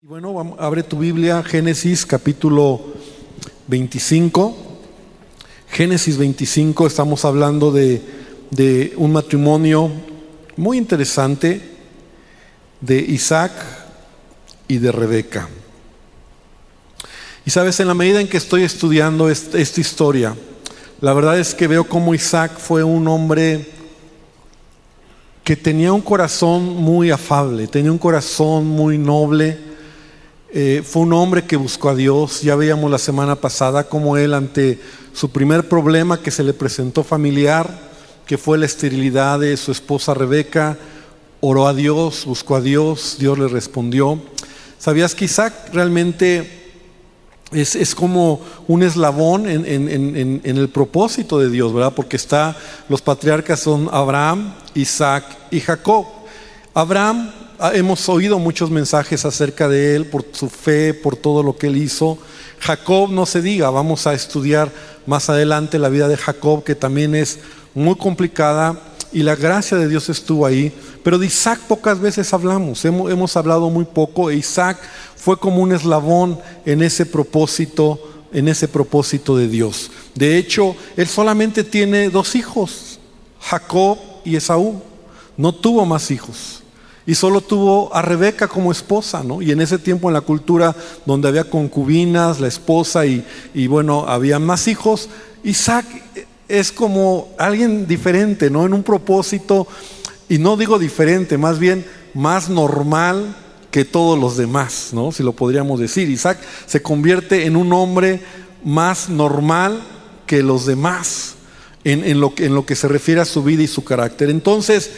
Y bueno, abre tu Biblia, Génesis capítulo 25. Génesis 25, estamos hablando de, de un matrimonio muy interesante de Isaac y de Rebeca. Y sabes, en la medida en que estoy estudiando est- esta historia, la verdad es que veo cómo Isaac fue un hombre que tenía un corazón muy afable, tenía un corazón muy noble. Eh, fue un hombre que buscó a Dios. Ya veíamos la semana pasada cómo él ante su primer problema que se le presentó familiar, que fue la esterilidad de su esposa Rebeca, oró a Dios, buscó a Dios, Dios le respondió. ¿Sabías que Isaac realmente es, es como un eslabón en, en- en- en- el propósito de Dios, ¿verdad? Porque está, los patriarcas son Abraham, Isaac y Jacob. Abraham, ah, hemos oído muchos mensajes acerca de él, por su fe, por todo lo que él hizo. Jacob, no se diga, vamos a estudiar más adelante la vida de Jacob, que también es muy complicada y la gracia de Dios estuvo ahí. Pero de Isaac pocas veces hablamos, hemos, hemos hablado muy poco. E Isaac fue como un eslabón en ese propósito, en ese propósito de Dios. De hecho, él solamente tiene dos hijos, Jacob y Esaú. No tuvo más hijos. Y solo tuvo a Rebeca como esposa, ¿no? Y en ese tiempo en la cultura donde había concubinas, la esposa y, y bueno, había más hijos, Isaac es como alguien diferente, ¿no? En un propósito, y no digo diferente, más bien más normal que todos los demás, ¿no? Si lo podríamos decir. Isaac se convierte en un hombre más normal que los demás en, en lo, en lo que se refiere a su vida y su carácter. Entonces,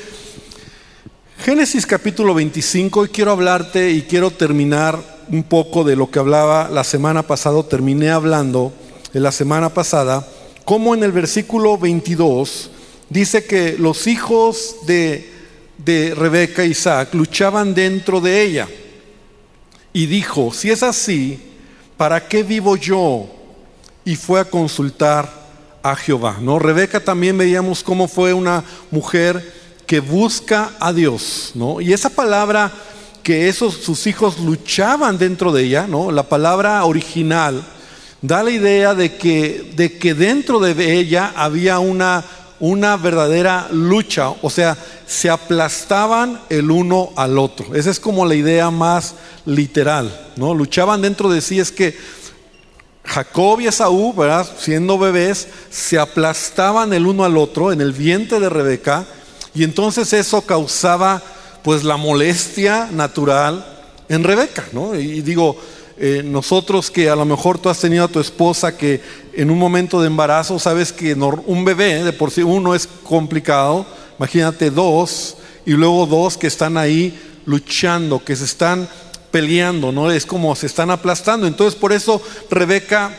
Génesis capítulo 25, y quiero hablarte y quiero terminar un poco de lo que hablaba la semana pasada, terminé hablando de la semana pasada, como en el versículo 22 dice que los hijos de, de Rebeca e Isaac luchaban dentro de ella. Y dijo, si es así, ¿para qué vivo yo? Y fue a consultar a Jehová. ¿no? Rebeca también veíamos cómo fue una mujer que busca a Dios. ¿no? Y esa palabra que esos sus hijos luchaban dentro de ella, ¿no? la palabra original, da la idea de que, de que dentro de ella había una, una verdadera lucha, o sea, se aplastaban el uno al otro. Esa es como la idea más literal, ¿no? Luchaban dentro de sí, es que Jacob y Esaú, ¿verdad? siendo bebés, se aplastaban el uno al otro en el vientre de Rebeca, y entonces eso causaba pues la molestia natural en Rebeca, ¿no? Y digo, eh, nosotros que a lo mejor tú has tenido a tu esposa que en un momento de embarazo sabes que un bebé de por sí uno es complicado, imagínate dos y luego dos que están ahí luchando, que se están peleando, ¿no? Es como se están aplastando. Entonces por eso Rebeca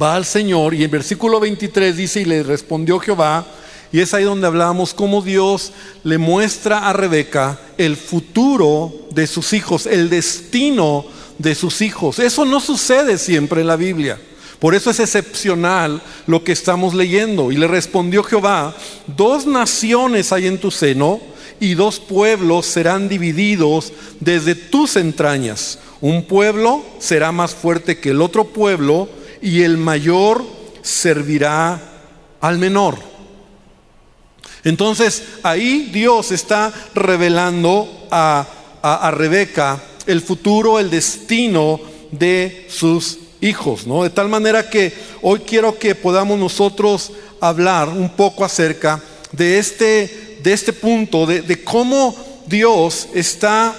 va al Señor y en versículo 23 dice, y le respondió Jehová, y es ahí donde hablábamos cómo Dios le muestra a Rebeca el futuro de sus hijos, el destino de sus hijos. Eso no sucede siempre en la Biblia. Por eso es excepcional lo que estamos leyendo. Y le respondió Jehová, dos naciones hay en tu seno y dos pueblos serán divididos desde tus entrañas. Un pueblo será más fuerte que el otro pueblo y el mayor servirá al menor. Entonces ahí Dios está revelando a, a- Rebeca el futuro, el destino de sus hijos, ¿no? De tal manera que hoy quiero que podamos nosotros hablar un poco acerca de este, de este punto, de, de cómo Dios está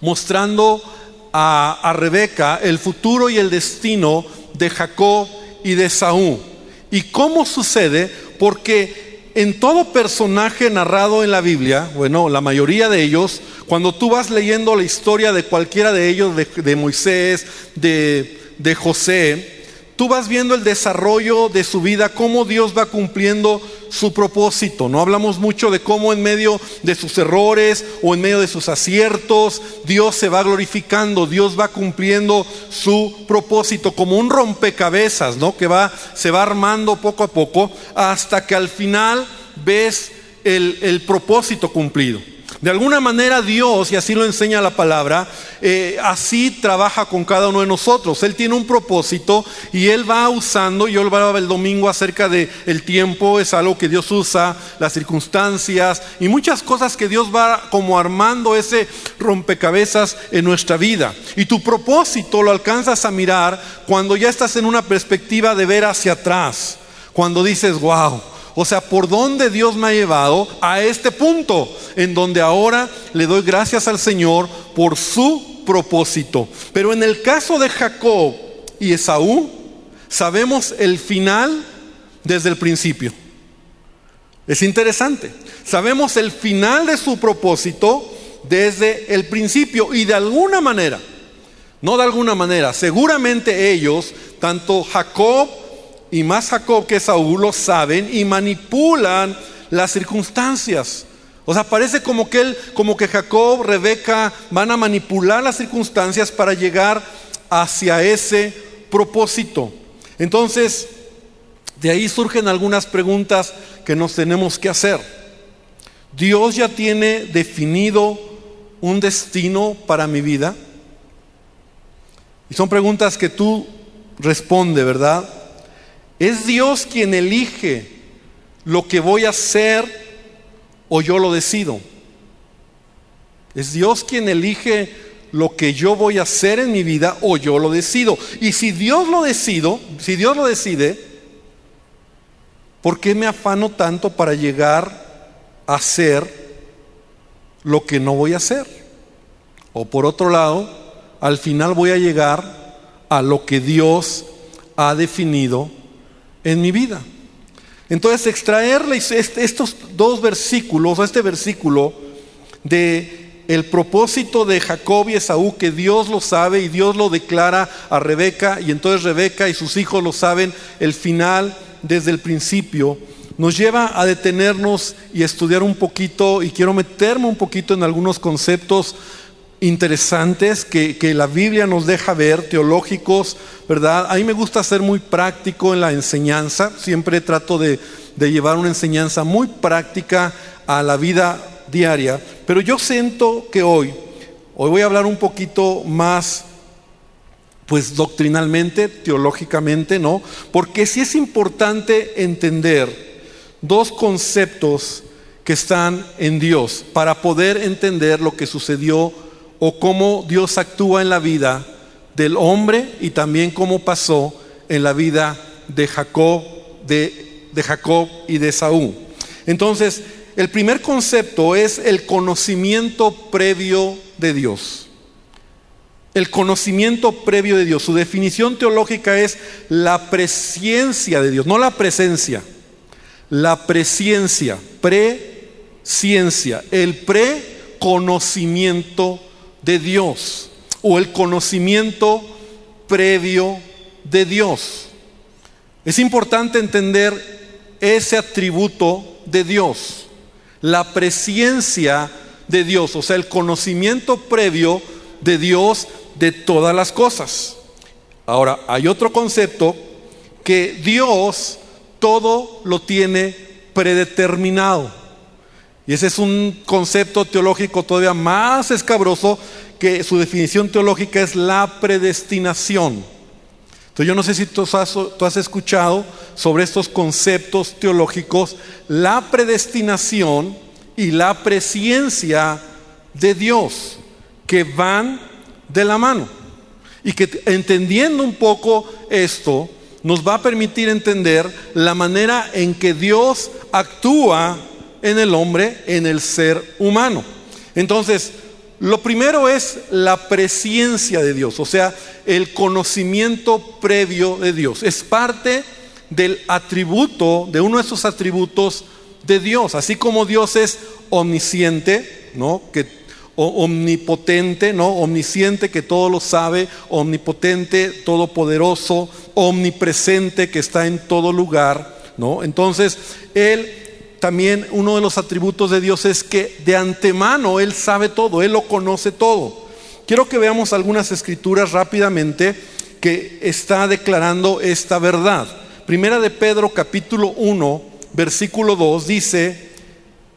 mostrando a, a Rebeca el futuro y el destino de Jacob y de Saúl. ¿Y cómo sucede? Porque en todo personaje narrado en la Biblia, bueno, la mayoría de ellos, cuando tú vas leyendo la historia de cualquiera de ellos, de, de Moisés, de, de José, tú vas viendo el desarrollo de su vida, cómo Dios va cumpliendo su propósito. No hablamos mucho de cómo en medio de sus errores o en medio de sus aciertos, Dios se va glorificando, Dios va cumpliendo su propósito como un rompecabezas, ¿no? Que va, se va armando poco a poco hasta que al final ves el, el propósito cumplido. De alguna manera Dios, y así lo enseña la palabra, eh, así trabaja con cada uno de nosotros. Él tiene un propósito y Él va usando, yo hablaba el domingo acerca de el tiempo, es algo que Dios usa, las circunstancias y muchas cosas que Dios va como armando ese rompecabezas en nuestra vida. Y tu propósito lo alcanzas a mirar cuando ya estás en una perspectiva de ver hacia atrás, cuando dices, wow o sea, por dónde Dios me ha llevado a este punto, en donde ahora le doy gracias al Señor por su propósito. Pero en el caso de Jacob y Esaú, sabemos el final desde el principio. Es interesante. Sabemos el final de su propósito desde el principio y de alguna manera, no de alguna manera, seguramente ellos, tanto Jacob y más Jacob que Saúl lo saben y manipulan las circunstancias. O sea, parece como que él, como que Jacob, Rebeca van a manipular las circunstancias para llegar hacia ese propósito. Entonces, de ahí surgen algunas preguntas que nos tenemos que hacer. Dios ya tiene definido un destino para mi vida. Y son preguntas que tú responde, ¿verdad? ¿Es Dios quien elige lo que voy a hacer o yo lo decido? ¿Es Dios quien elige lo que yo voy a hacer en mi vida o yo lo decido? Y si Dios lo decido, si Dios lo decide, ¿por qué me afano tanto para llegar a hacer lo que no voy a hacer? O por otro lado, al final voy a llegar a lo que Dios ha definido en mi vida. Entonces, extraerle estos dos versículos, este versículo de el propósito de Jacob y Esaú, que Dios lo sabe y Dios lo declara a Rebeca, y entonces Rebeca y sus hijos lo saben, el final desde el principio, nos lleva a detenernos y estudiar un poquito, y quiero meterme un poquito en algunos conceptos interesantes que, la Biblia nos deja ver, teológicos, ¿verdad? A mí me gusta ser muy práctico en la enseñanza, siempre trato de, de llevar una enseñanza muy práctica a la vida diaria, pero yo siento que hoy, hoy voy a hablar un poquito más, pues doctrinalmente, teológicamente, ¿no? Porque sí es importante entender dos conceptos que están en Dios para poder entender lo que sucedió o cómo Dios actúa en la vida del hombre y también cómo pasó en la vida de Jacob, de, Jacob y de Saúl. Entonces, el primer concepto es el conocimiento previo de Dios. El conocimiento previo de Dios. Su definición teológica es la presencia de Dios, no la presencia, la presencia, presciencia, el preconocimiento de Dios o el conocimiento previo de Dios. Es importante entender ese atributo de Dios, la presencia de Dios, o sea, el conocimiento previo de Dios de todas las cosas. Ahora, hay otro concepto que Dios todo lo tiene predeterminado. Y ese es un concepto teológico todavía más escabroso que su definición teológica es la predestinación. Entonces yo no sé si tú has, escuchado sobre estos conceptos teológicos, la predestinación y la presciencia de Dios, que van de la mano. Y que entendiendo un poco esto, nos va a permitir entender la manera en que Dios actúa en el hombre, en el ser humano. Entonces, lo primero es la presencia de Dios, o sea, el conocimiento previo de Dios. Es parte del atributo, de uno de esos atributos de Dios. Así como Dios es omnisciente, ¿no? Que omnipotente, ¿no? Omnisciente que todo lo sabe, omnipotente, todopoderoso, omnipresente que está en todo lugar, ¿no? Entonces, él también uno de los atributos de Dios es que de antemano Él sabe todo, Él lo conoce todo. Quiero que veamos algunas escrituras rápidamente que está declarando esta verdad. Primera de Pedro capítulo 1, versículo 2 dice,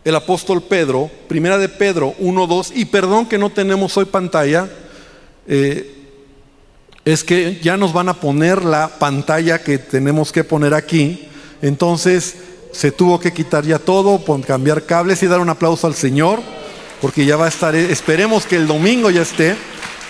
el apóstol Pedro, primera de Pedro 1, 2, y perdón que no tenemos hoy pantalla, eh, es que ya nos van a poner la pantalla que tenemos que poner aquí, entonces se tuvo que quitar ya todo, cambiar cables y dar un aplauso al Señor, porque ya va a estar, esperemos que el domingo ya esté.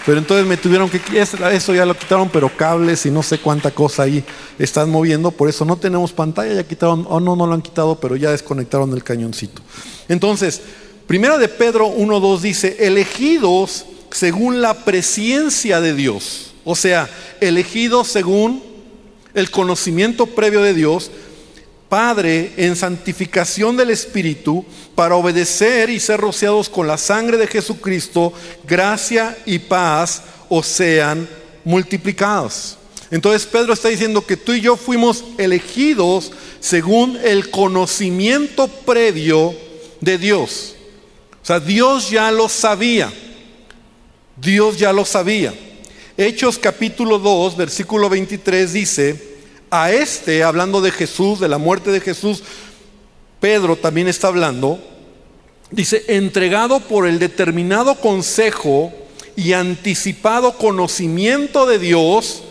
Pero entonces me tuvieron que, eso ya lo quitaron, pero cables y no sé cuánta cosa ahí están moviendo, por eso no tenemos pantalla, ya quitaron, o no, no lo han quitado, pero ya desconectaron el cañoncito. Entonces, primera de Pedro 1.2 dice, elegidos según la presencia de Dios, o sea, elegidos según el conocimiento previo de Dios, Padre, en santificación del Espíritu, para obedecer y ser rociados con la sangre de Jesucristo, gracia y paz os sean multiplicados. Entonces Pedro está diciendo que tú y yo fuimos elegidos según el conocimiento previo de Dios. O sea, Dios ya lo sabía. Dios ya lo sabía. Hechos capítulo 2, versículo 23 dice, a este, hablando de Jesús, de la muerte de Jesús, Pedro también está hablando, dice, entregado por el determinado consejo y anticipado conocimiento de Dios,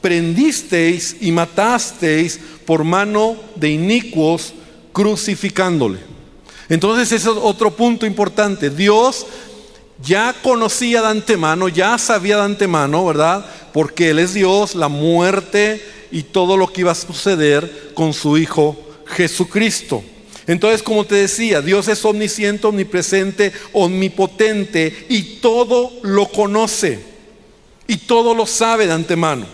prendisteis y matasteis por mano de inicuos, crucificándole. Entonces ese es otro punto importante. Dios ya conocía de antemano, ya sabía de antemano, ¿verdad? Porque Él es Dios, la muerte y todo lo que iba a suceder con su Hijo Jesucristo. Entonces, como te decía, Dios es omnisciente, omnipresente, omnipotente y todo lo conoce y todo lo sabe de antemano.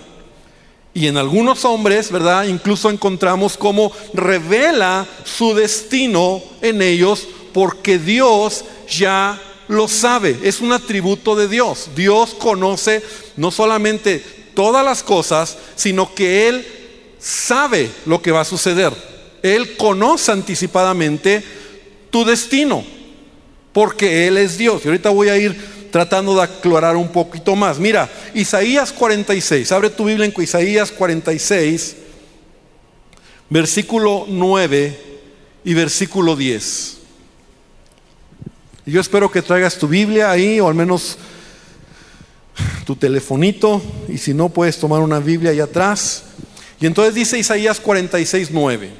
Y en algunos hombres, ¿verdad? Incluso encontramos cómo revela su destino en ellos porque Dios ya lo sabe. Es un atributo de Dios. Dios conoce no solamente todas las cosas, sino que Él sabe lo que va a suceder. Él conoce anticipadamente tu destino, porque Él es Dios. Y ahorita voy a ir tratando de aclarar un poquito más. Mira, Isaías 46, abre tu Biblia en Isaías 46, versículo 9 y versículo 10. Y yo espero que traigas tu Biblia ahí, o al menos tu telefonito y si no puedes tomar una Biblia ahí atrás. Y entonces dice Isaías 46, 9,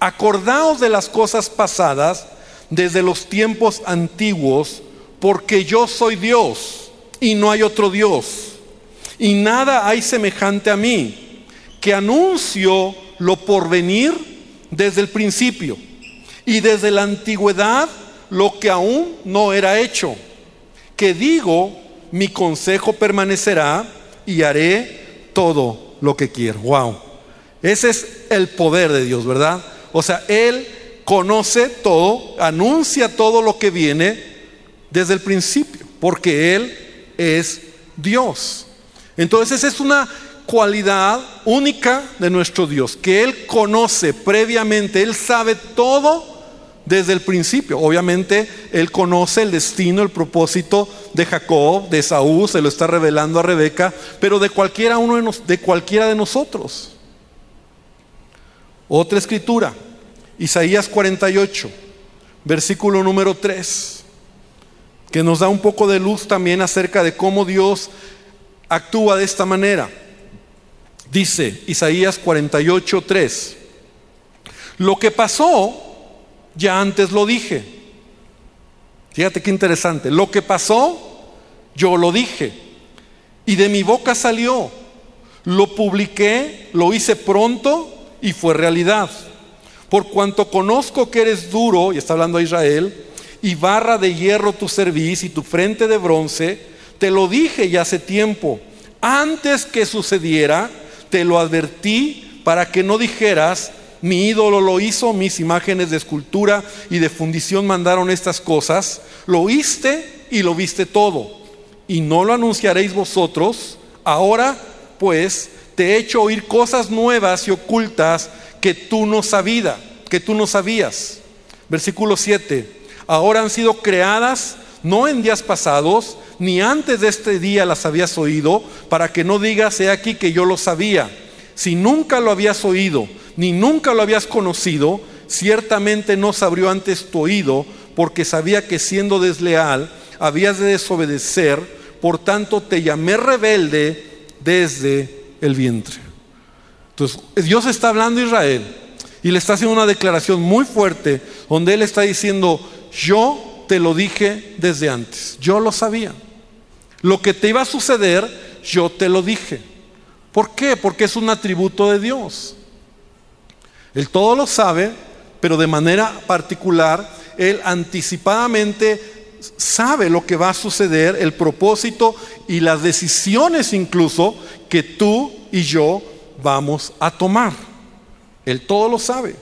acordaos de las cosas pasadas desde los tiempos antiguos, porque yo soy Dios y no hay otro Dios. Y nada hay semejante a mí, que anuncio lo porvenir desde el principio y desde la antigüedad lo que aún no era hecho, que digo mi consejo permanecerá y haré todo lo que quiero. Wow. Ese es el poder de Dios, ¿verdad? O sea, Él conoce todo, anuncia todo lo que viene desde el principio, porque Él es Dios. Entonces es una cualidad única de nuestro Dios, que Él conoce previamente, Él sabe todo desde el principio. Obviamente él conoce el destino, el propósito de Jacob, de Saúl, se lo está revelando a Rebeca, pero de cualquiera uno de, cualquiera de nosotros. Otra escritura, Isaías 48, versículo número 3, que nos da un poco de luz también acerca de cómo Dios actúa de esta manera. Dice Isaías 48, 3, lo que pasó ya antes lo dije. Fíjate qué interesante. Lo que pasó, yo lo dije. Y de mi boca salió. Lo publiqué, lo hice pronto y fue realidad. Por cuanto conozco que eres duro, y está hablando a Israel, y barra de hierro tu cerviz y tu frente de bronce, te lo dije ya hace tiempo. Antes que sucediera, te lo advertí para que no dijeras, mi ídolo lo hizo, mis imágenes de escultura y de fundición mandaron estas cosas, lo oíste y lo viste todo, y no lo anunciaréis vosotros, ahora pues te he hecho oír cosas nuevas y ocultas que tú no sabías, que tú no sabías. Versículo 7. Ahora han sido creadas no en días pasados, ni antes de este día las habías oído, para que no digas, he aquí que yo lo sabía. Si nunca lo habías oído, ni nunca lo habías conocido, ciertamente no se abrió antes tu oído porque sabía que siendo desleal habías de desobedecer, por tanto te llamé rebelde desde el vientre. Entonces, Dios está hablando a Israel y le está haciendo una declaración muy fuerte donde Él está diciendo, yo te lo dije desde antes, yo lo sabía. Lo que te iba a suceder, yo te lo dije. ¿Por qué? Porque es un atributo de Dios. Él todo lo sabe, pero de manera particular, Él anticipadamente sabe lo que va a suceder, el propósito y las decisiones incluso que tú y yo vamos a tomar. Él todo lo sabe.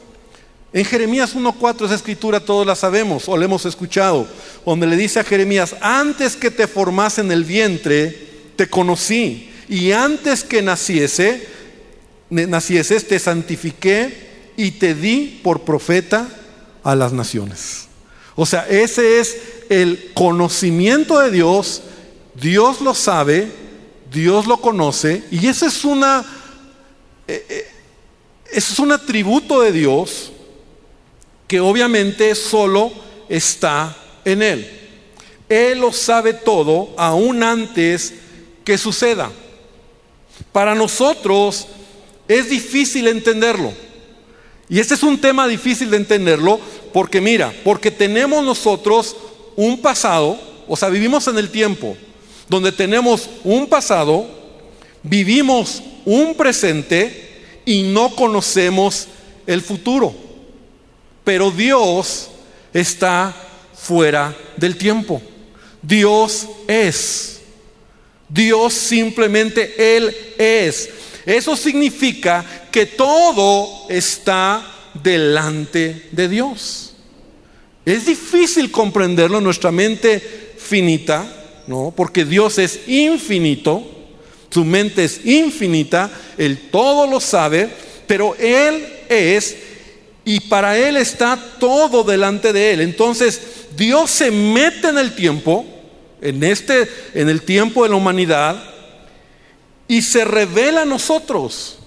En Jeremías 1.4 esa escritura todos la sabemos o la hemos escuchado, donde le dice a Jeremías, antes que te formase en el vientre, te conocí, y antes que naciese, nacieses, te santifiqué y te di por profeta a las naciones. O sea, ese es el conocimiento de Dios, Dios lo sabe, Dios lo conoce, y esa es una eh, eh, es un atributo de Dios que obviamente solo está en Él. Él lo sabe todo aún antes que suceda. Para nosotros es difícil entenderlo. Y este es un tema difícil de entenderlo porque mira, porque tenemos nosotros un pasado, o sea, vivimos en el tiempo donde tenemos un pasado, vivimos un presente y no conocemos el futuro. Pero Dios está fuera del tiempo. Dios es. Dios simplemente Él es. Eso significa que todo está delante de Dios. Es difícil comprenderlo en nuestra mente finita, ¿no? Porque Dios es infinito su mente es infinita, Él todo lo sabe, pero Él es y para Él está todo delante de Él. Entonces Dios se mete en el tiempo, en este, en el tiempo de la humanidad, y se revela a nosotros.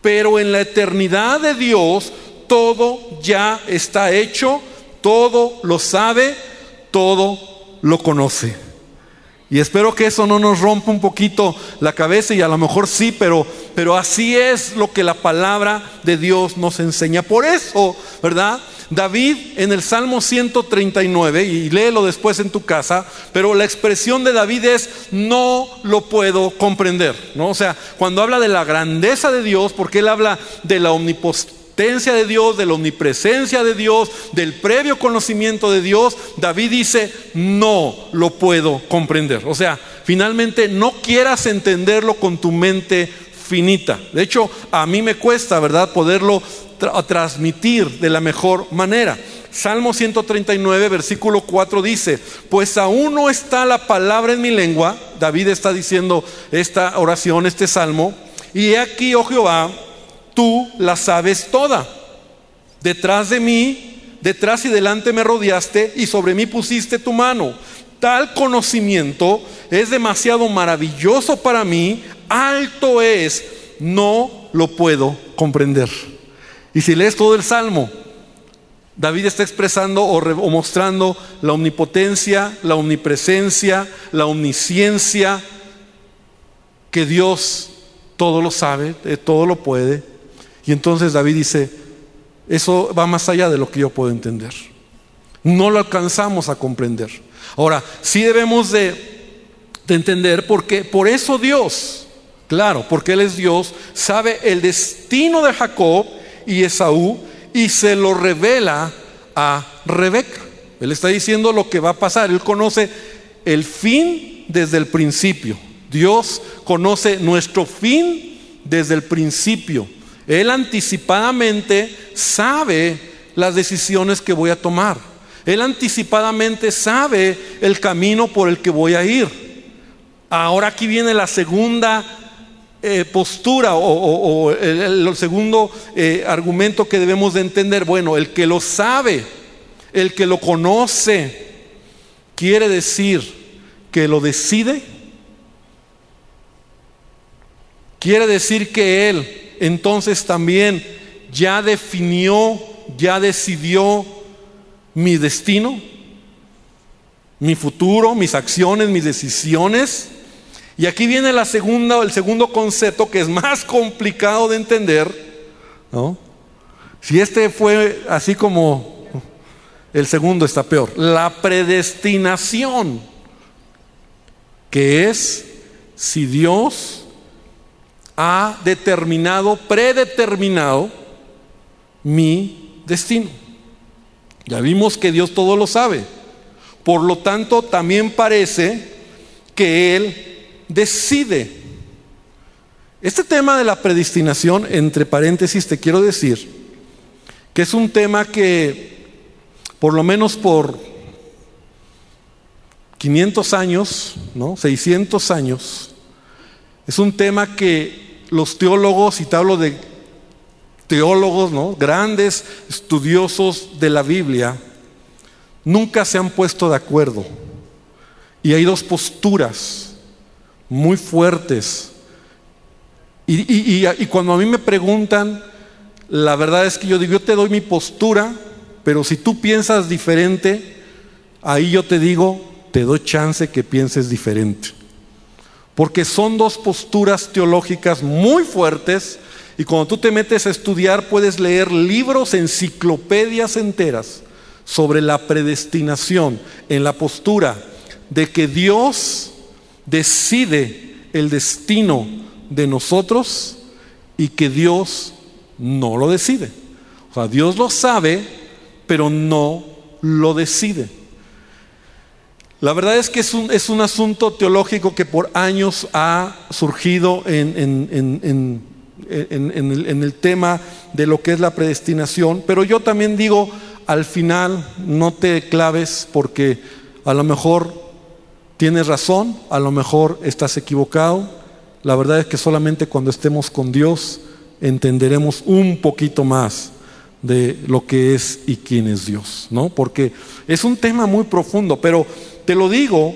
Pero en la eternidad de Dios todo ya está hecho, todo lo sabe, todo lo conoce. Y espero que eso no nos rompa un poquito la cabeza y a lo mejor sí, pero, pero así es lo que la palabra de Dios nos enseña. Por eso, ¿verdad? David en el Salmo 139, y léelo después en tu casa, pero la expresión de David es no lo puedo comprender, ¿no? O sea, cuando habla de la grandeza de Dios, porque él habla de la omnipotencia de Dios, de la omnipresencia de Dios, del previo conocimiento de Dios, David dice, no lo puedo comprender. O sea, finalmente no quieras entenderlo con tu mente finita. De hecho, a mí me cuesta, ¿verdad?, poderlo transmitir de la mejor manera. Salmo 139, versículo 4 dice, pues aún no está la palabra en mi lengua, David está diciendo esta oración, este salmo, y he aquí, oh Jehová, tú la sabes toda. Detrás de mí, detrás y delante me rodeaste y sobre mí pusiste tu mano. Tal conocimiento es demasiado maravilloso para mí, alto es, no lo puedo comprender. Y si lees todo el Salmo, David está expresando o, mostrando la omnipotencia, la omnipresencia, la omnisciencia, que Dios todo lo sabe, eh, todo lo puede, y entonces David dice, eso va más allá de lo que yo puedo entender. No lo alcanzamos a comprender. Ahora, sí debemos de, entender porque por eso Dios, claro, porque Él es Dios, sabe el destino de Jacob y Esaú y se lo revela a Rebeca. Él está diciendo lo que va a pasar. Él conoce el fin desde el principio. Dios conoce nuestro fin desde el principio. Él anticipadamente sabe las decisiones que voy a tomar. Él anticipadamente sabe el camino por el que voy a ir. Ahora aquí viene la segunda eh, postura o, el, segundo eh, argumento que debemos de entender. Bueno, el que lo sabe, el que lo conoce, quiere decir que lo decide. Quiere decir que Él entonces también ya definió, ya decidió mi destino, mi futuro, mis acciones, mis decisiones. Y aquí viene la segunda, el segundo concepto que es más complicado de entender, ¿no? Si este fue así como el segundo está peor, la predestinación, que es si Dios ha determinado, predeterminado mi destino. Ya vimos que Dios todo lo sabe. Por lo tanto, también parece que Él decide. Este tema de la predestinación, entre paréntesis, te quiero decir que es un tema que, por lo menos por 500 años, ¿no? 600 años, es un tema que los teólogos, y te hablo de teólogos, ¿no? grandes estudiosos de la Biblia, nunca se han puesto de acuerdo. Y hay dos posturas muy fuertes. Y, y, cuando a mí me preguntan, la verdad es que yo digo, yo te doy mi postura, pero si tú piensas diferente, ahí yo te digo, te doy chance que pienses diferente. Porque son dos posturas teológicas muy fuertes y cuando tú te metes a estudiar puedes leer libros, enciclopedias enteras sobre la predestinación en la postura de que Dios decide el destino de nosotros y que Dios no lo decide. O sea, Dios lo sabe, pero no lo decide. La verdad es que es un, es un asunto teológico que por años ha surgido en, en en, el, tema de lo que es la predestinación, pero yo también digo, al final no te claves porque a lo mejor tienes razón, a lo mejor estás equivocado. La verdad es que solamente cuando estemos con Dios entenderemos un poquito más de lo que es y quién es Dios, ¿no? Porque es un tema muy profundo, pero te lo digo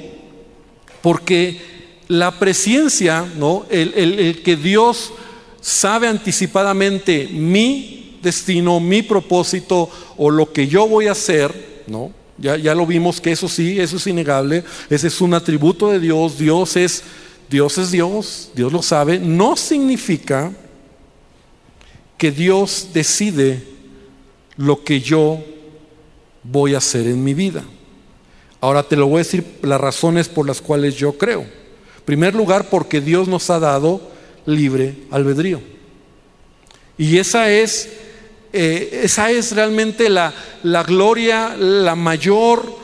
porque la presencia, ¿no? el, que Dios sabe anticipadamente mi destino, mi propósito o lo que yo voy a hacer, ¿no? Ya, ya lo vimos que eso sí, eso es innegable, ese es un atributo de Dios, Dios es, Dios es Dios, Dios lo sabe, no significa que Dios decide lo que yo voy a hacer en mi vida. Ahora te lo voy a decir las razones por las cuales yo creo. En primer lugar, porque Dios nos ha dado libre albedrío. Y esa es, eh, esa es realmente la, la, gloria, la mayor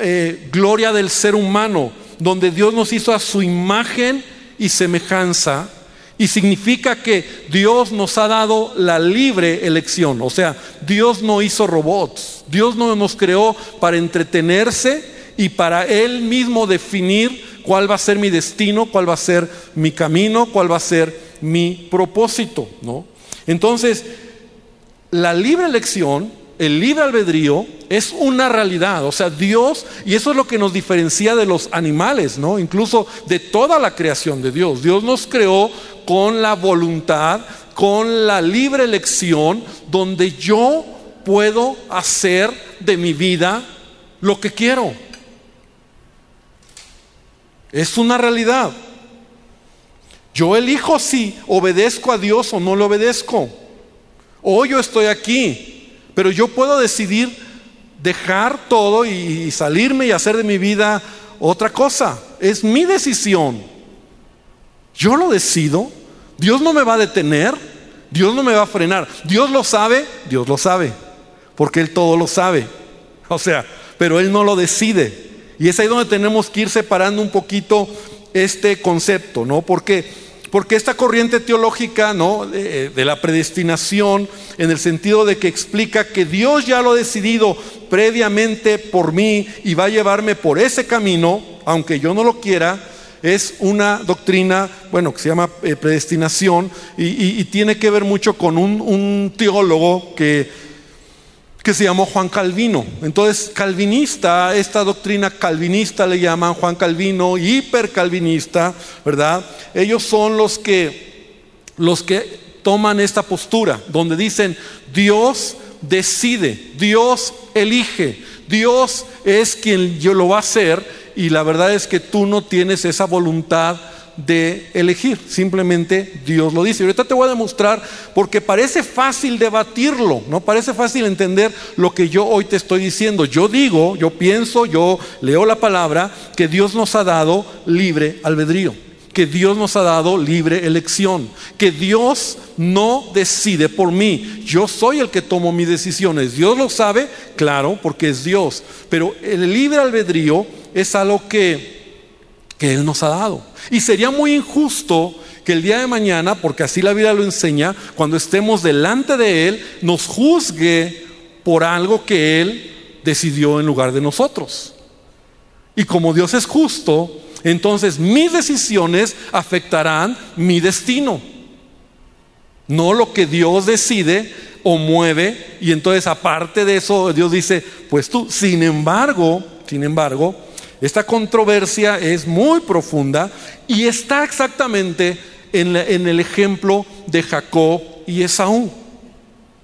eh, gloria del ser humano, donde Dios nos hizo a su imagen y semejanza. Y significa que Dios nos ha dado la libre elección. O sea, Dios no hizo robots. Dios no nos creó para entretenerse y para Él mismo definir cuál va a ser mi destino, cuál va a ser mi camino, cuál va a ser mi propósito, ¿no? Entonces, la libre elección, el libre albedrío es una realidad, o sea, Dios, y eso es lo que nos diferencia de los animales, ¿no? Incluso de toda la creación de Dios. Dios nos creó con la voluntad, con la libre elección, donde yo puedo hacer de mi vida lo que quiero. Es una realidad. Yo elijo si obedezco a Dios o no le obedezco. Hoy yo estoy aquí, pero yo puedo decidir dejar todo y salirme y hacer de mi vida otra cosa. Es mi decisión. Yo lo decido. Dios no me va a detener. Dios no me va a frenar. Dios lo sabe. Dios lo sabe. Porque Él todo lo sabe. O sea, pero Él no lo decide. Y es ahí donde tenemos que ir separando un poquito este concepto, ¿no? Porque, porque esta corriente teológica, ¿no? De, la predestinación, en el sentido de que explica que Dios ya lo ha decidido previamente por mí y va a llevarme por ese camino, aunque yo no lo quiera, es una doctrina, bueno, que se llama eh, predestinación y, tiene que ver mucho con un teólogo que que se llamó Juan Calvino. Entonces, calvinista, esta doctrina calvinista le llaman Juan Calvino, hipercalvinista, ¿verdad? Ellos son los que, los que toman esta postura, donde dicen, Dios decide, Dios elige, Dios es quien yo lo va a hacer y la verdad es que tú no tienes esa voluntad de elegir, simplemente Dios lo dice. Y ahorita te voy a demostrar porque parece fácil debatirlo, no parece fácil entender lo que yo hoy te estoy diciendo. Yo digo, yo pienso, yo leo la palabra que Dios nos ha dado libre albedrío que Dios nos ha dado libre elección, que Dios no decide por mí, yo soy el que tomo mis decisiones. Dios lo sabe, claro, porque es Dios, pero el libre albedrío es algo que, que Él nos ha dado. Y sería muy injusto que el día de mañana, porque así la vida lo enseña, cuando estemos delante de Él, nos juzgue por algo que Él decidió en lugar de nosotros. Y como Dios es justo, entonces mis decisiones afectarán mi destino. No lo que Dios decide o mueve. Y entonces aparte de eso, Dios dice, pues tú, sin embargo, sin embargo, esta controversia es muy profunda y está exactamente en, el ejemplo de Jacob y Esaú.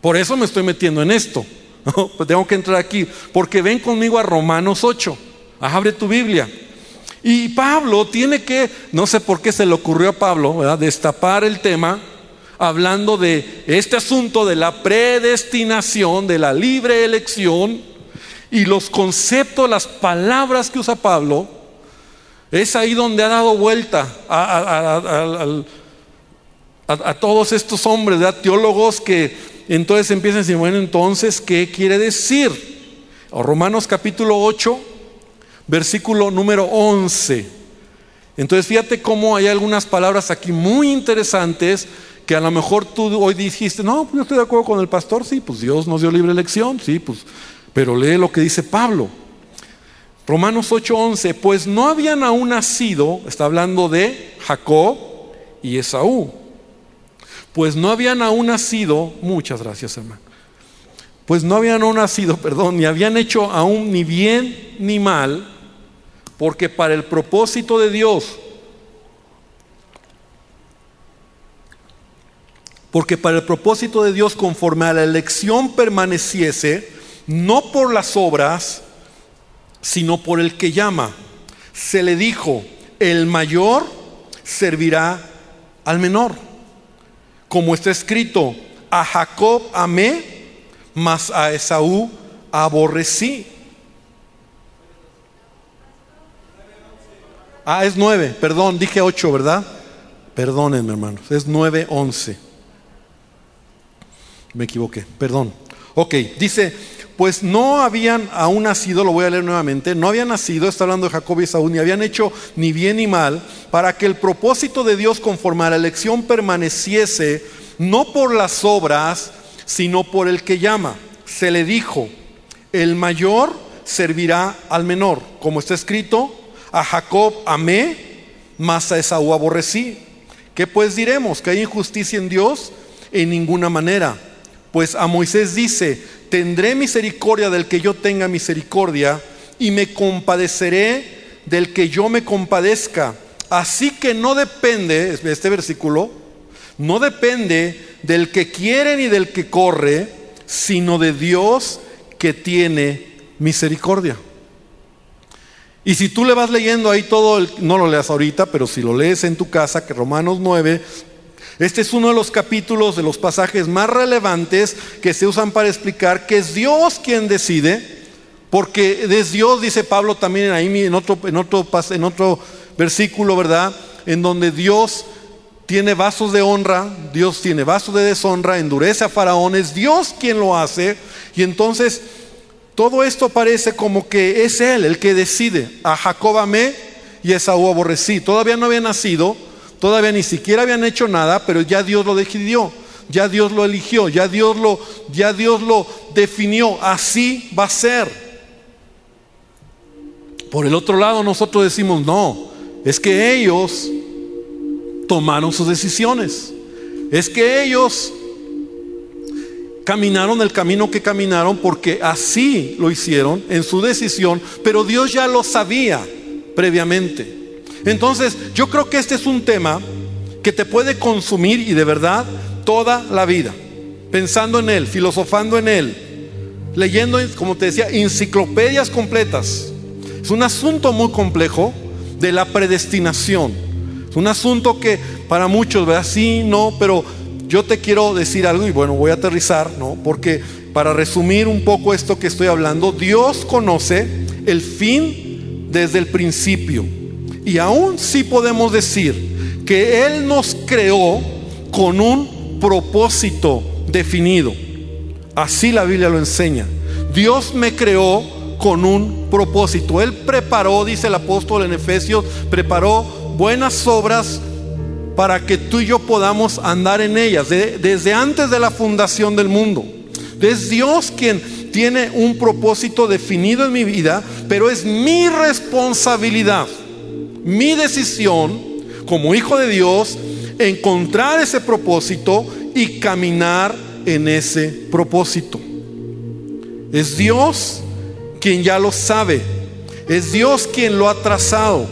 Por eso me estoy metiendo en esto. Pues tengo que entrar aquí, porque ven conmigo a Romanos 8. Abre tu Biblia. Y Pablo tiene que, no sé por qué se le ocurrió a Pablo, destapar el tema hablando de este asunto de la predestinación, de la libre elección y los conceptos, las palabras que usa Pablo, es ahí donde ha dado vuelta a, todos estos hombres, teólogos que entonces empiezan a decir, bueno, entonces, ¿qué quiere decir? Romanos capítulo 8, versículo número 11. Entonces fíjate cómo hay algunas palabras aquí muy interesantes que a lo mejor tú hoy dijiste, no, pues yo estoy de acuerdo con el pastor, sí, pues Dios nos dio libre elección, sí, pues pero lee lo que dice Pablo. Romanos 8:11, pues no habían aún nacido, está hablando de Jacob y Esaú, pues no habían aún nacido, muchas gracias hermano, pues no habían aún nacido, perdón, ni habían hecho aún ni bien ni mal, porque para el propósito de Dios, porque para el propósito de Dios conforme a la elección permaneciese, no por las obras, sino por el que llama. Se le dijo, el mayor servirá al menor. Como está escrito, a Jacob amé, mas a Esaú aborrecí. Ah, es nueve, perdón, dije ocho, ¿verdad? Perdónenme, hermanos, es nueve, once. Me equivoqué, perdón. Ok, dice, pues no habían aún nacido, lo voy a leer nuevamente, no habían nacido, está hablando de Jacob y Saúl, ni habían hecho ni bien ni mal, para que el propósito de Dios conforme a la elección permaneciese, no por las obras, sino por el que llama. Se le dijo, el mayor servirá al menor, como está escrito, a Jacob amé, mas a Esaú aborrecí. ¿Qué pues diremos? ¿Que hay injusticia en Dios? En ninguna manera. Pues a Moisés dice, tendré misericordia del que yo tenga misericordia y me compadeceré del que yo me compadezca. Así que no depende, este versículo, no depende del que quiere ni del que corre, sino de Dios que tiene misericordia. Y si tú le vas leyendo ahí todo, no lo leas ahorita, pero si lo lees en tu casa, que Romanos 9 este es uno de los capítulos, de los pasajes más relevantes que se usan para explicar que es Dios quien decide, porque es Dios, dice Pablo también en otro, en otro, en otro versículo, ¿verdad? En donde Dios tiene vasos de honra, Dios tiene vasos de deshonra, endurece a Faraón, es Dios quien lo hace, y entonces todo esto parece como que es Él el que decide. A Jacob amé y a Esaú aborrecí. Todavía no había nacido, Todavía ni siquiera habían hecho nada, pero ya Dios lo decidió, ya Dios lo eligió, ya Dios lo, ya Dios lo definió. Así va a ser. Por el otro lado, nosotros decimos, no, es que ellos tomaron sus decisiones. Es que ellos caminaron el camino que caminaron porque así lo hicieron en su decisión, pero Dios ya lo sabía previamente. Entonces, yo creo que este es un tema que te puede consumir y de verdad toda la vida, pensando en él, filosofando en él. leyendo, como te decía, enciclopedias completas. Es un asunto muy complejo de la predestinación. Es un asunto que para muchos, ¿verdad? Sí, no, pero yo te quiero decir algo y bueno, voy a aterrizar, ¿no? Porque para resumir un poco esto que estoy hablando, Dios conoce el fin desde el principio. Y aún sí podemos decir que Él nos creó con un propósito definido. Así la Biblia lo enseña. Dios me creó con un propósito. Él preparó, dice el apóstol en Efesios, preparó buenas obras para que tú y yo podamos andar en ellas desde antes de la fundación del mundo. Es Dios quien tiene un propósito definido en mi vida, pero es mi responsabilidad, mi decisión como hijo de Dios, encontrar ese propósito y caminar en ese propósito. Es Dios quien ya lo sabe. Es Dios quien lo ha trazado.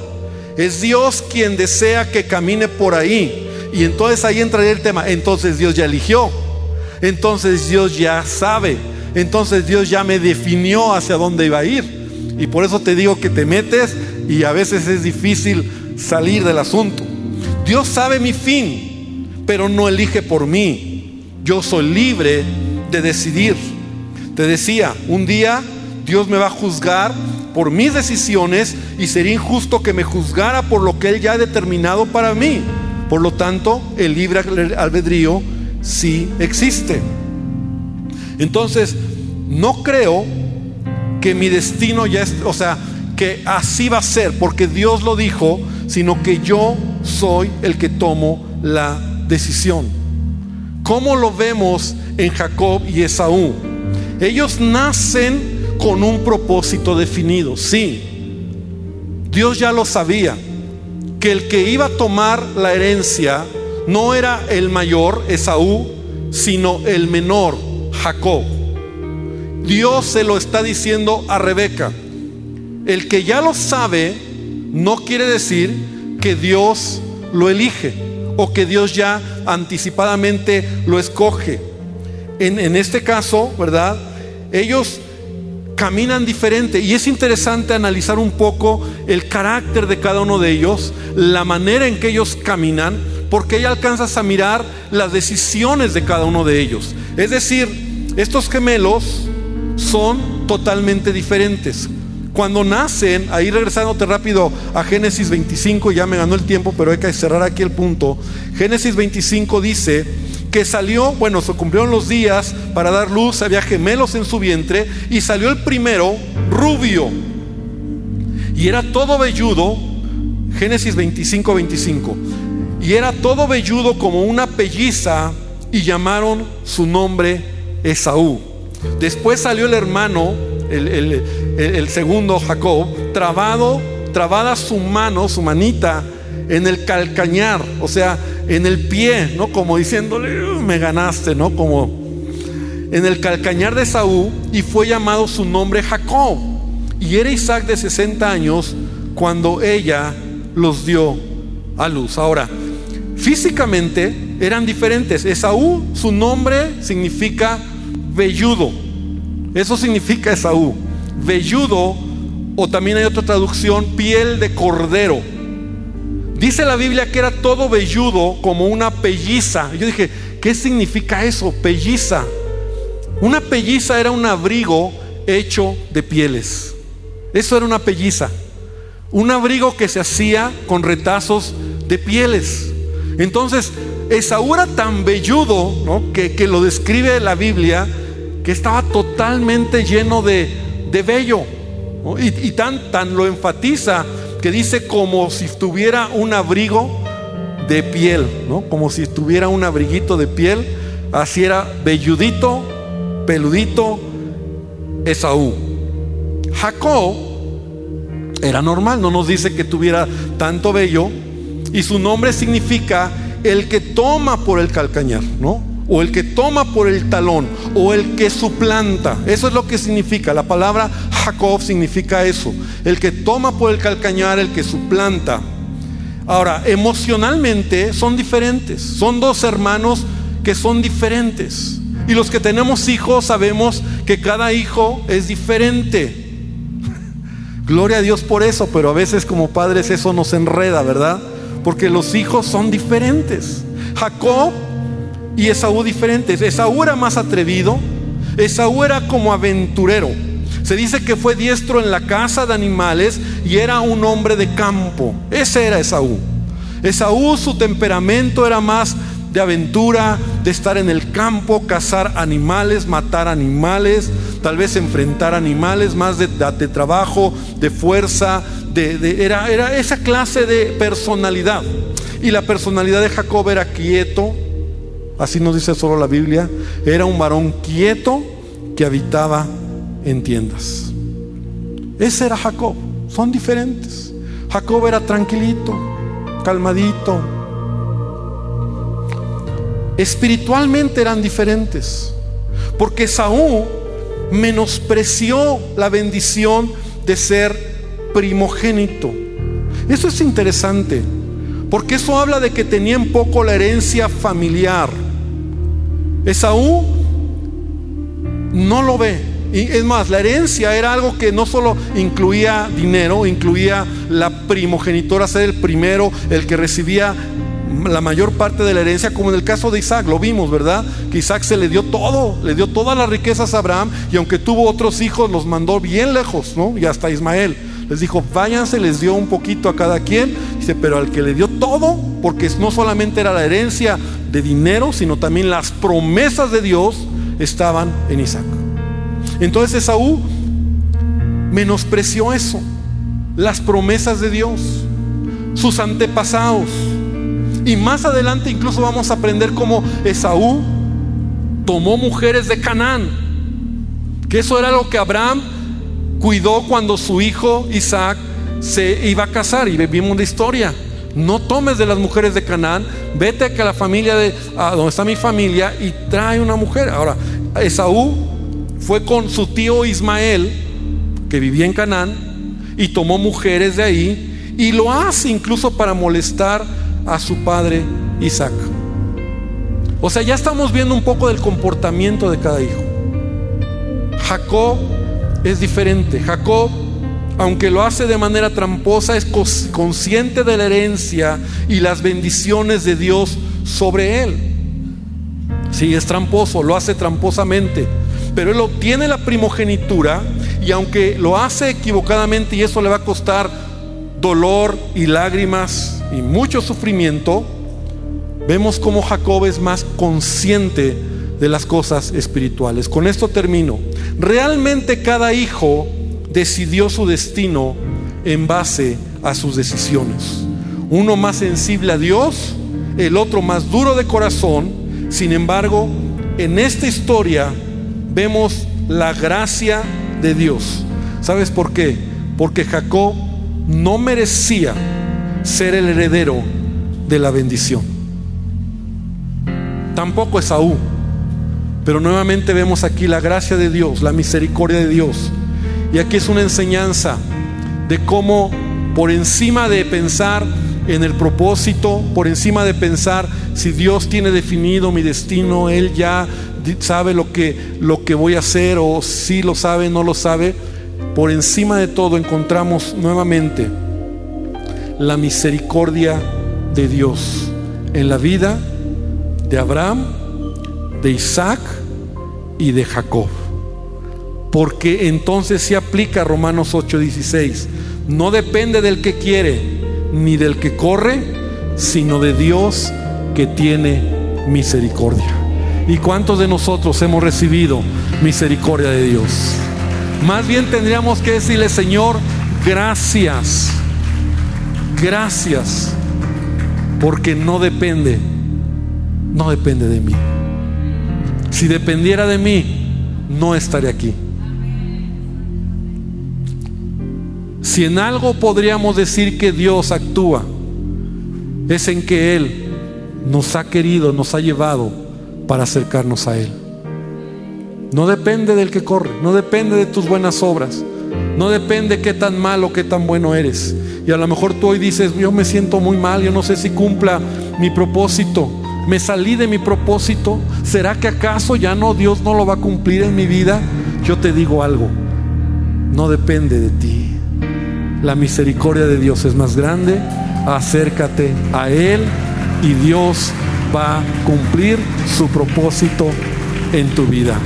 Es Dios quien desea que camine por ahí. Y entonces ahí entraría el tema. Entonces Dios ya eligió. Entonces Dios ya sabe. Entonces Dios ya me definió hacia dónde iba a ir. Y por eso te digo que te metes y a veces es difícil salir del asunto. Dios sabe mi fin, pero no elige por mí. Yo soy libre de decidir. Te decía, un día Dios me va a juzgar por mis decisiones y sería injusto que me juzgara por lo que Él ya ha determinado para mí. Por lo tanto, el libre albedrío sí existe. Entonces, no creo que mi destino ya o sea, que así va a ser, porque Dios lo dijo, sino que yo soy el que tomo la decisión. ¿Cómo lo vemos en Jacob y Esaú? Ellos nacen con un propósito definido, sí. Dios ya lo sabía, que el que iba a tomar la herencia no era el mayor, Esaú, sino el menor, Jacob. Dios se lo está diciendo a Rebeca. El que ya lo sabe no quiere decir que Dios lo elige o que Dios ya anticipadamente lo escoge. En, en este caso, ¿verdad? Ellos caminan diferente y es interesante analizar un poco el carácter de cada uno de ellos, la manera en que ellos caminan, porque ahí alcanzas a mirar las decisiones de cada uno de ellos. Es decir, estos gemelos son totalmente diferentes. Cuando nacen, ahí regresándote rápido a Génesis 25, ya me ganó el tiempo, pero hay que cerrar aquí el punto. Génesis 25 dice, que salió, bueno, se cumplieron los días para dar luz, había gemelos en su vientre y salió el primero rubio. Y era todo velludo, Génesis 25, 25. Y era todo velludo como una pelliza y llamaron su nombre Esaú. Después salió el hermano, el, el segundo Jacob, trabado, trabada su mano, su manita en el calcañar, o sea, en el pie, ¿no? Como diciéndole, me ganaste, ¿no? Como en el calcañar de Saúl y fue llamado su nombre Jacob. Y era Isaac de 60 años cuando ella los dio a luz. Ahora, físicamente eran diferentes. Esaú, su nombre significa velludo. Eso significa Esaú. Velludo, o también hay otra traducción, piel de cordero. Dice la Biblia que era todo velludo como una pelliza. Yo dije, ¿qué significa eso? Pelliza. Una pelliza era un abrigo hecho de pieles. Eso era una pelliza. Un abrigo que se hacía con retazos de pieles. Entonces, Esaú era tan velludo, que, lo describe la Biblia, que estaba totalmente lleno de, de vello. Y, y tan, tan lo enfatiza que dice como si tuviera un abrigo de piel, ¿no? Como si tuviera un abriguito de piel, así era velludito, peludito Esaú. Jacob era normal, no nos dice que tuviera tanto vello y su nombre significa el que toma por el calcañar, ¿no? O el que toma por el talón, o el que suplanta. Eso es lo que significa. La palabra Jacob significa eso. El que toma por el calcañar, el que suplanta. Ahora, emocionalmente son diferentes. Son dos hermanos que son diferentes. Y los que tenemos hijos sabemos que cada hijo es diferente. Gloria a Dios por eso, pero a veces como padres eso nos enreda, ¿verdad? Porque los hijos son diferentes. Jacob y Esaú diferentes. Esaú era más atrevido, Esaú era como aventurero. Se dice que fue diestro en la caza de animales y era un hombre de campo. Ese era Esaú. Esaú su temperamento era más de aventura, de estar en el campo, cazar animales, matar animales, tal vez enfrentar animales, más de, trabajo, de fuerza, de, era, era esa clase de personalidad. Y la personalidad de Jacob era quieto, así nos dice solo la Biblia, era un varón quieto que habitaba en tiendas. Ese era Jacob, son diferentes. Jacob era tranquilito, calmadito, espiritualmente eran diferentes. Porque Saúl menospreció la bendición de ser primogénito. Eso es interesante, porque eso habla de que tenían poco la herencia familiar. Esaú no lo ve. Y es más, la herencia era algo que no solo incluía dinero, incluía la primogenitora, ser el primero, el que recibía la mayor parte de la herencia, como en el caso de Isaac, lo vimos, ¿verdad? Que Isaac se le dio todo, le dio todas las riquezas a Abraham y aunque tuvo otros hijos, los mandó bien lejos, ¿no? Y hasta Ismael. Les dijo, váyanse, les dio un poquito a cada quien. Dice, pero al que le dio todo, porque no solamente era la herencia de dinero, sino también las promesas de Dios estaban en Isaac. Entonces Esaú menospreció eso, las promesas de Dios, sus antepasados. Y más adelante incluso vamos a aprender cómo Esaú tomó mujeres de Canaán. Que eso era lo que Abraham cuidó cuando su hijo Isaac se iba a casar. Y vimos la historia. No tomes de las mujeres de Canaán, vete a la familia de a donde está mi familia y trae una mujer. Ahora, Esaú fue con su tío Ismael, que vivía en Canaán, y tomó mujeres de ahí, y lo hace incluso para molestar a su padre Isaac. O sea, ya estamos viendo un poco del comportamiento de cada hijo. Jacob es diferente. Jacob, aunque lo hace de manera tramposa, es consciente de la herencia y las bendiciones de Dios sobre él. Si es tramposo, lo hace tramposamente. Pero él obtiene la primogenitura y aunque lo hace equivocadamente y eso le va a costar dolor y lágrimas y mucho sufrimiento, vemos cómo Jacob es más consciente de las cosas espirituales. Con esto termino. Realmente cada hijo decidió su destino en base a sus decisiones. Uno más sensible a Dios, el otro más duro de corazón. Sin embargo, en esta historia vemos la gracia de Dios. ¿Sabes por qué? Porque Jacob no merecía ser el heredero de la bendición. Tampoco Esaú. Pero nuevamente vemos aquí la gracia de Dios, la misericordia de Dios. Y aquí es una enseñanza de cómo por encima de pensar en el propósito, por encima de pensar si Dios tiene definido mi destino, Él ya sabe lo que, lo que voy a hacer o si lo sabe, no lo sabe, por encima de todo encontramos nuevamente la misericordia de Dios en la vida de Abraham, de Isaac y de Jacob. Porque entonces se aplica Romanos 8:16. No depende del que quiere ni del que corre, sino de Dios que tiene misericordia. ¿Y cuántos de nosotros hemos recibido misericordia de Dios? Más bien tendríamos que decirle, Señor, gracias gracias, porque no depende, no depende de mí. Si dependiera de mí, no estaría aquí. Si en algo podríamos decir que Dios actúa, es en que Él nos ha querido, nos ha llevado para acercarnos a Él. No depende del que corre, no depende de tus buenas obras, no depende qué tan malo, qué tan bueno eres. Y a lo mejor tú hoy dices, yo me siento muy mal, yo no sé si cumpla mi propósito. me salí de mi propósito. ¿Será que acaso ya no Dios no lo va a cumplir en mi vida? Yo te digo algo, no depende de ti. La misericordia de Dios es más grande. Acércate a Él y Dios va a cumplir su propósito en tu vida.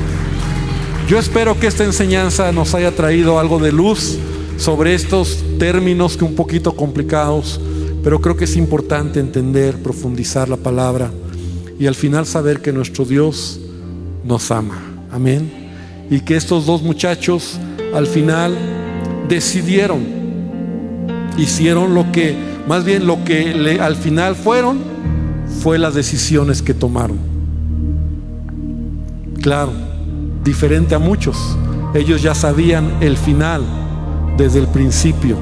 Yo espero que esta enseñanza nos haya traído algo de luz sobre estos términos que un poquito complicados, pero creo que es importante entender, profundizar la palabra y al final saber que nuestro Dios nos ama. Amén. Y que estos dos muchachos al final decidieron, hicieron lo que, más bien lo que al final fueron, fue las decisiones que tomaron. Claro, diferente a muchos. Ellos ya sabían el final desde el principio.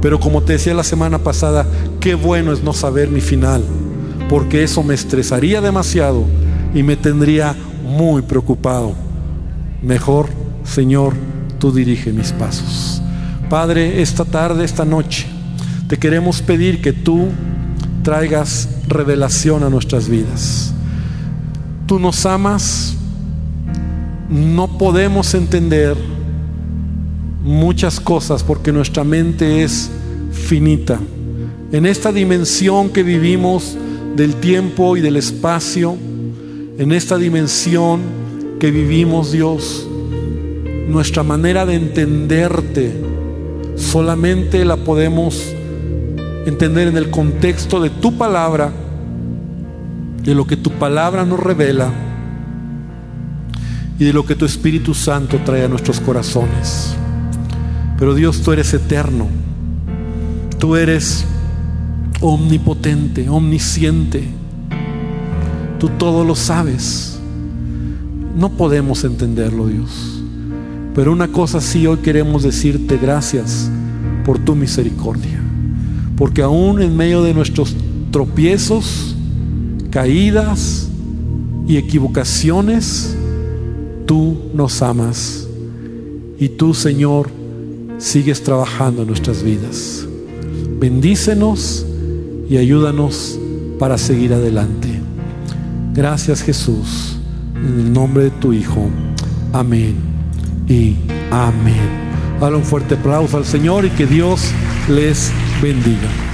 Pero como te decía la semana pasada, qué bueno es no saber mi final, porque eso me estresaría demasiado y me tendría muy preocupado. Mejor, Señor, tú dirige mis pasos. Padre, esta tarde, esta noche, te queremos pedir que tú traigas revelación a nuestras vidas. Tú nos amas, no podemos entender muchas cosas porque nuestra mente es finita. En esta dimensión que vivimos del tiempo y del espacio, en esta dimensión que vivimos, Dios, nuestra manera de entenderte solamente la podemos entender en el contexto de tu palabra, de lo que tu palabra nos revela y de lo que tu Espíritu Santo trae a nuestros corazones. Pero Dios, tú eres eterno. Tú eres omnipotente, omnisciente. Tú todo lo sabes. No podemos entenderlo, Dios. Pero una cosa sí hoy queremos decirte gracias por tu misericordia. Porque aún en medio de nuestros tropiezos, caídas y equivocaciones, tú nos amas. Y tú, Señor, sigues trabajando en nuestras vidas. Bendícenos y ayúdanos para seguir adelante. Gracias Jesús, en el nombre de tu Hijo. Amén y amén. Dale un fuerte aplauso al Señor y que Dios les bendiga.